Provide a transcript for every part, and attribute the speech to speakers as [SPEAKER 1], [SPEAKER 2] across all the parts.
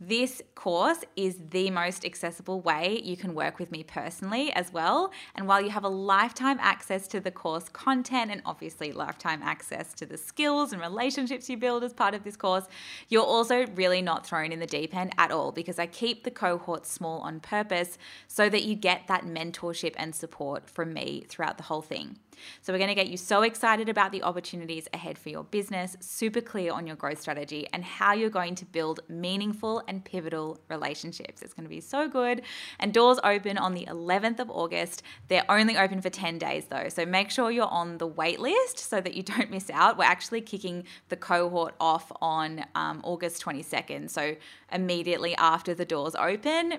[SPEAKER 1] This course is the most accessible way you can work with me personally as well. And while you have a lifetime access to the course content and obviously lifetime access to the skills and relationships you build as part of this course, you're also really not thrown in the deep end at all because I keep the cohort small on purpose so that you get that mentorship and support from me throughout the whole thing. So, we're going to get you so excited about the opportunities ahead for your business, super clear on your growth strategy, and how you're going to build meaningful and pivotal relationships. It's going to be so good. And doors open on the 11th of August. They're only open for 10 days though. So, make sure you're on the wait list so that you don't miss out. We're actually kicking the cohort off on um, August 22nd. So, immediately after the doors open,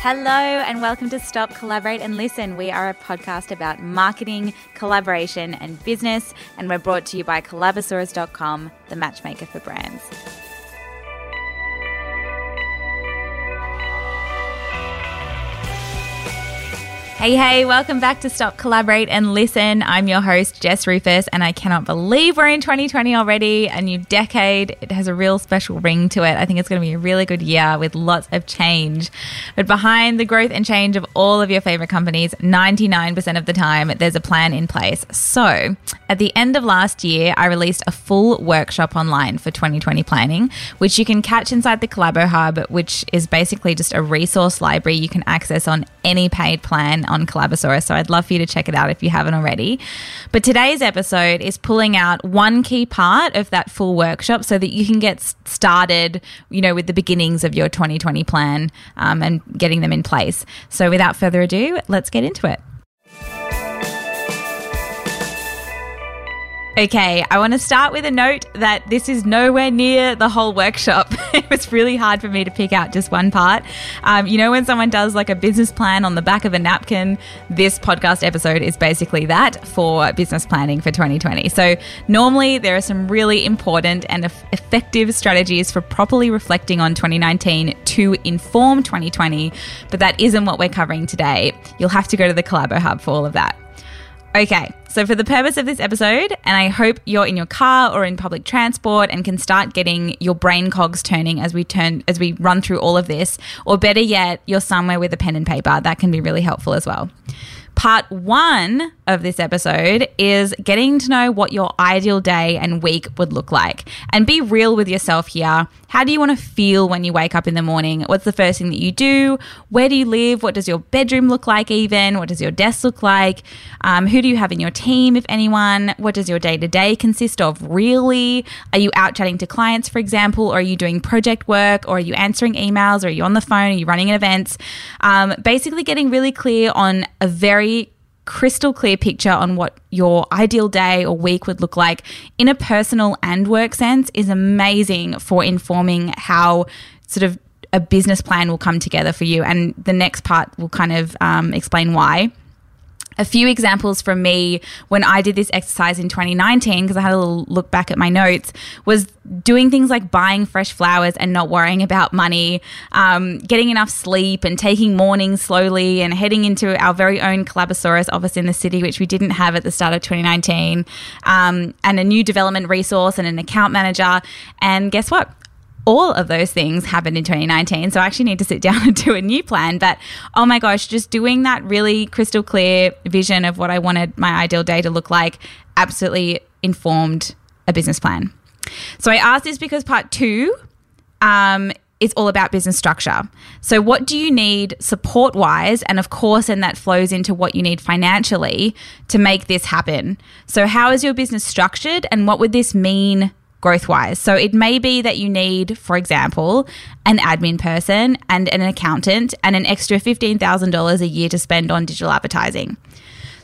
[SPEAKER 1] Hello, and welcome to Stop, Collaborate, and Listen. We are a podcast about marketing, collaboration, and business, and we're brought to you by Collabosaurus.com, the matchmaker for brands. Hey, hey, welcome back to Stop, Collaborate, and Listen. I'm your host, Jess Ruhfus, and I cannot believe we're in 2020 already, a new decade. It has a real special ring to it. I think it's going to be a really good year with lots of change. But behind the growth and change of all of your favorite companies, 99% of the time, there's a plan in place. So, at the end of last year, I released a full workshop online for 2020 planning, which you can catch inside the Collabo Hub, which is basically just a resource library you can access on any paid plan on Collabosaurus. So I'd love for you to check it out if you haven't already. But today's episode is pulling out one key part of that full workshop so that you can get started, you know, with the beginnings of your 2020 plan um, and getting them in place. So without further ado, let's get into it. Okay, I want to start with a note that this is nowhere near the whole workshop. it was really hard for me to pick out just one part. Um, you know, when someone does like a business plan on the back of a napkin, this podcast episode is basically that for business planning for 2020. So, normally there are some really important and effective strategies for properly reflecting on 2019 to inform 2020, but that isn't what we're covering today. You'll have to go to the Collabo Hub for all of that. Okay, so for the purpose of this episode, and I hope you're in your car or in public transport and can start getting your brain cogs turning as we turn as we run through all of this, or better yet, you're somewhere with a pen and paper. That can be really helpful as well. Part one of this episode is getting to know what your ideal day and week would look like. And be real with yourself here. How do you want to feel when you wake up in the morning? What's the first thing that you do? Where do you live? What does your bedroom look like, even? What does your desk look like? Um, who do you have in your team, if anyone? What does your day to day consist of, really? Are you out chatting to clients, for example? Or are you doing project work? Or are you answering emails? Or are you on the phone? Are you running events? Um, basically, getting really clear on a very very crystal clear picture on what your ideal day or week would look like in a personal and work sense is amazing for informing how sort of a business plan will come together for you. And the next part will kind of um, explain why a few examples from me when I did this exercise in 2019, because I had a little look back at my notes, was doing things like buying fresh flowers and not worrying about money, um, getting enough sleep and taking mornings slowly and heading into our very own Collabosaurus office in the city, which we didn't have at the start of 2019, um, and a new development resource and an account manager. And guess what? All of those things happened in 2019. So I actually need to sit down and do a new plan. But oh my gosh, just doing that really crystal clear vision of what I wanted my ideal day to look like absolutely informed a business plan. So I asked this because part two um, is all about business structure. So, what do you need support wise? And of course, and that flows into what you need financially to make this happen. So, how is your business structured and what would this mean growth wise? So, it may be that you need, for example, an admin person and an accountant and an extra $15,000 a year to spend on digital advertising.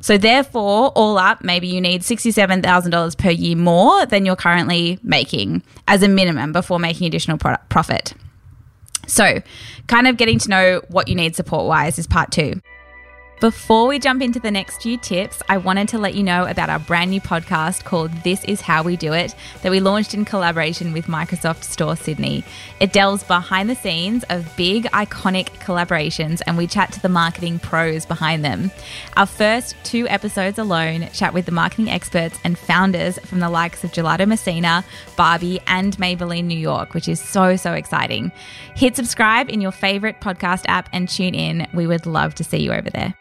[SPEAKER 1] So, therefore, all up, maybe you need $67,000 per year more than you're currently making as a minimum before making additional profit. So, kind of getting to know what you need support wise is part two. Before we jump into the next few tips, I wanted to let you know about our brand new podcast called This Is How We Do It that we launched in collaboration with Microsoft Store Sydney. It delves behind the scenes of big, iconic collaborations and we chat to the marketing pros behind them. Our first two episodes alone chat with the marketing experts and founders from the likes of Gelato Messina, Barbie, and Maybelline New York, which is so, so exciting. Hit subscribe in your favorite podcast app and tune in. We would love to see you over there.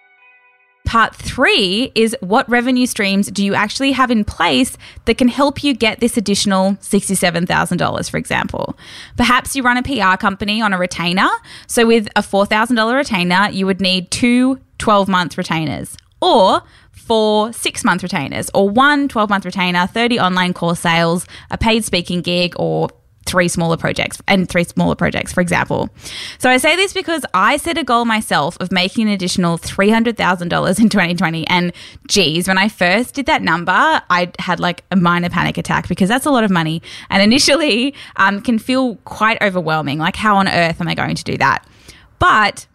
[SPEAKER 1] Part three is what revenue streams do you actually have in place that can help you get this additional $67,000, for example? Perhaps you run a PR company on a retainer. So, with a $4,000 retainer, you would need two 12 month retainers or four six month retainers, or one 12 month retainer, 30 online course sales, a paid speaking gig, or three smaller projects and three smaller projects, for example. So I say this because I set a goal myself of making an additional $300,000 in 2020. And geez, when I first did that number, I had like a minor panic attack because that's a lot of money. And initially um, can feel quite overwhelming. Like, how on earth am I going to do that? But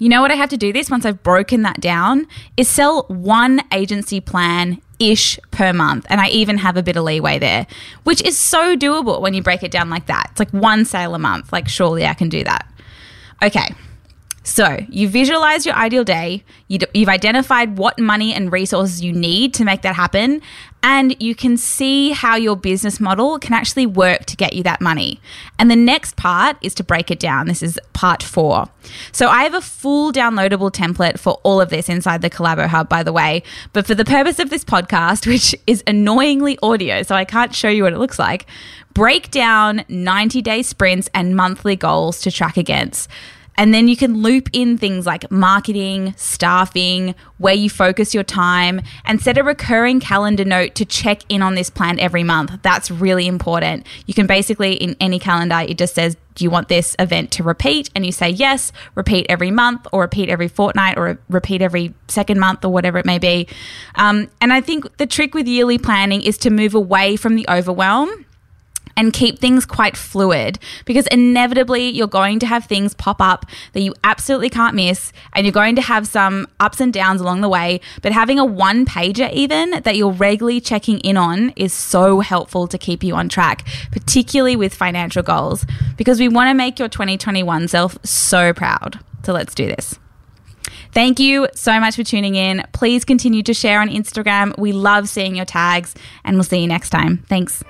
[SPEAKER 1] you know what I have to do this once I've broken that down is sell one agency plan ish per month. And I even have a bit of leeway there, which is so doable when you break it down like that. It's like one sale a month. Like, surely I can do that. Okay. So, you visualize your ideal day, you've identified what money and resources you need to make that happen, and you can see how your business model can actually work to get you that money. And the next part is to break it down. This is part four. So, I have a full downloadable template for all of this inside the Collabo Hub, by the way. But for the purpose of this podcast, which is annoyingly audio, so I can't show you what it looks like, break down 90 day sprints and monthly goals to track against. And then you can loop in things like marketing, staffing, where you focus your time, and set a recurring calendar note to check in on this plan every month. That's really important. You can basically, in any calendar, it just says, Do you want this event to repeat? And you say yes, repeat every month, or repeat every fortnight, or repeat every second month, or whatever it may be. Um, and I think the trick with yearly planning is to move away from the overwhelm and keep things quite fluid because inevitably you're going to have things pop up that you absolutely can't miss and you're going to have some ups and downs along the way. But having a one pager, even that you're regularly checking in on, is so helpful to keep you on track, particularly with financial goals because we want to make your 2021 self so proud. So let's do this. Thank you so much for tuning in. Please continue to share on Instagram. We love seeing your tags, and we'll see you next time. Thanks.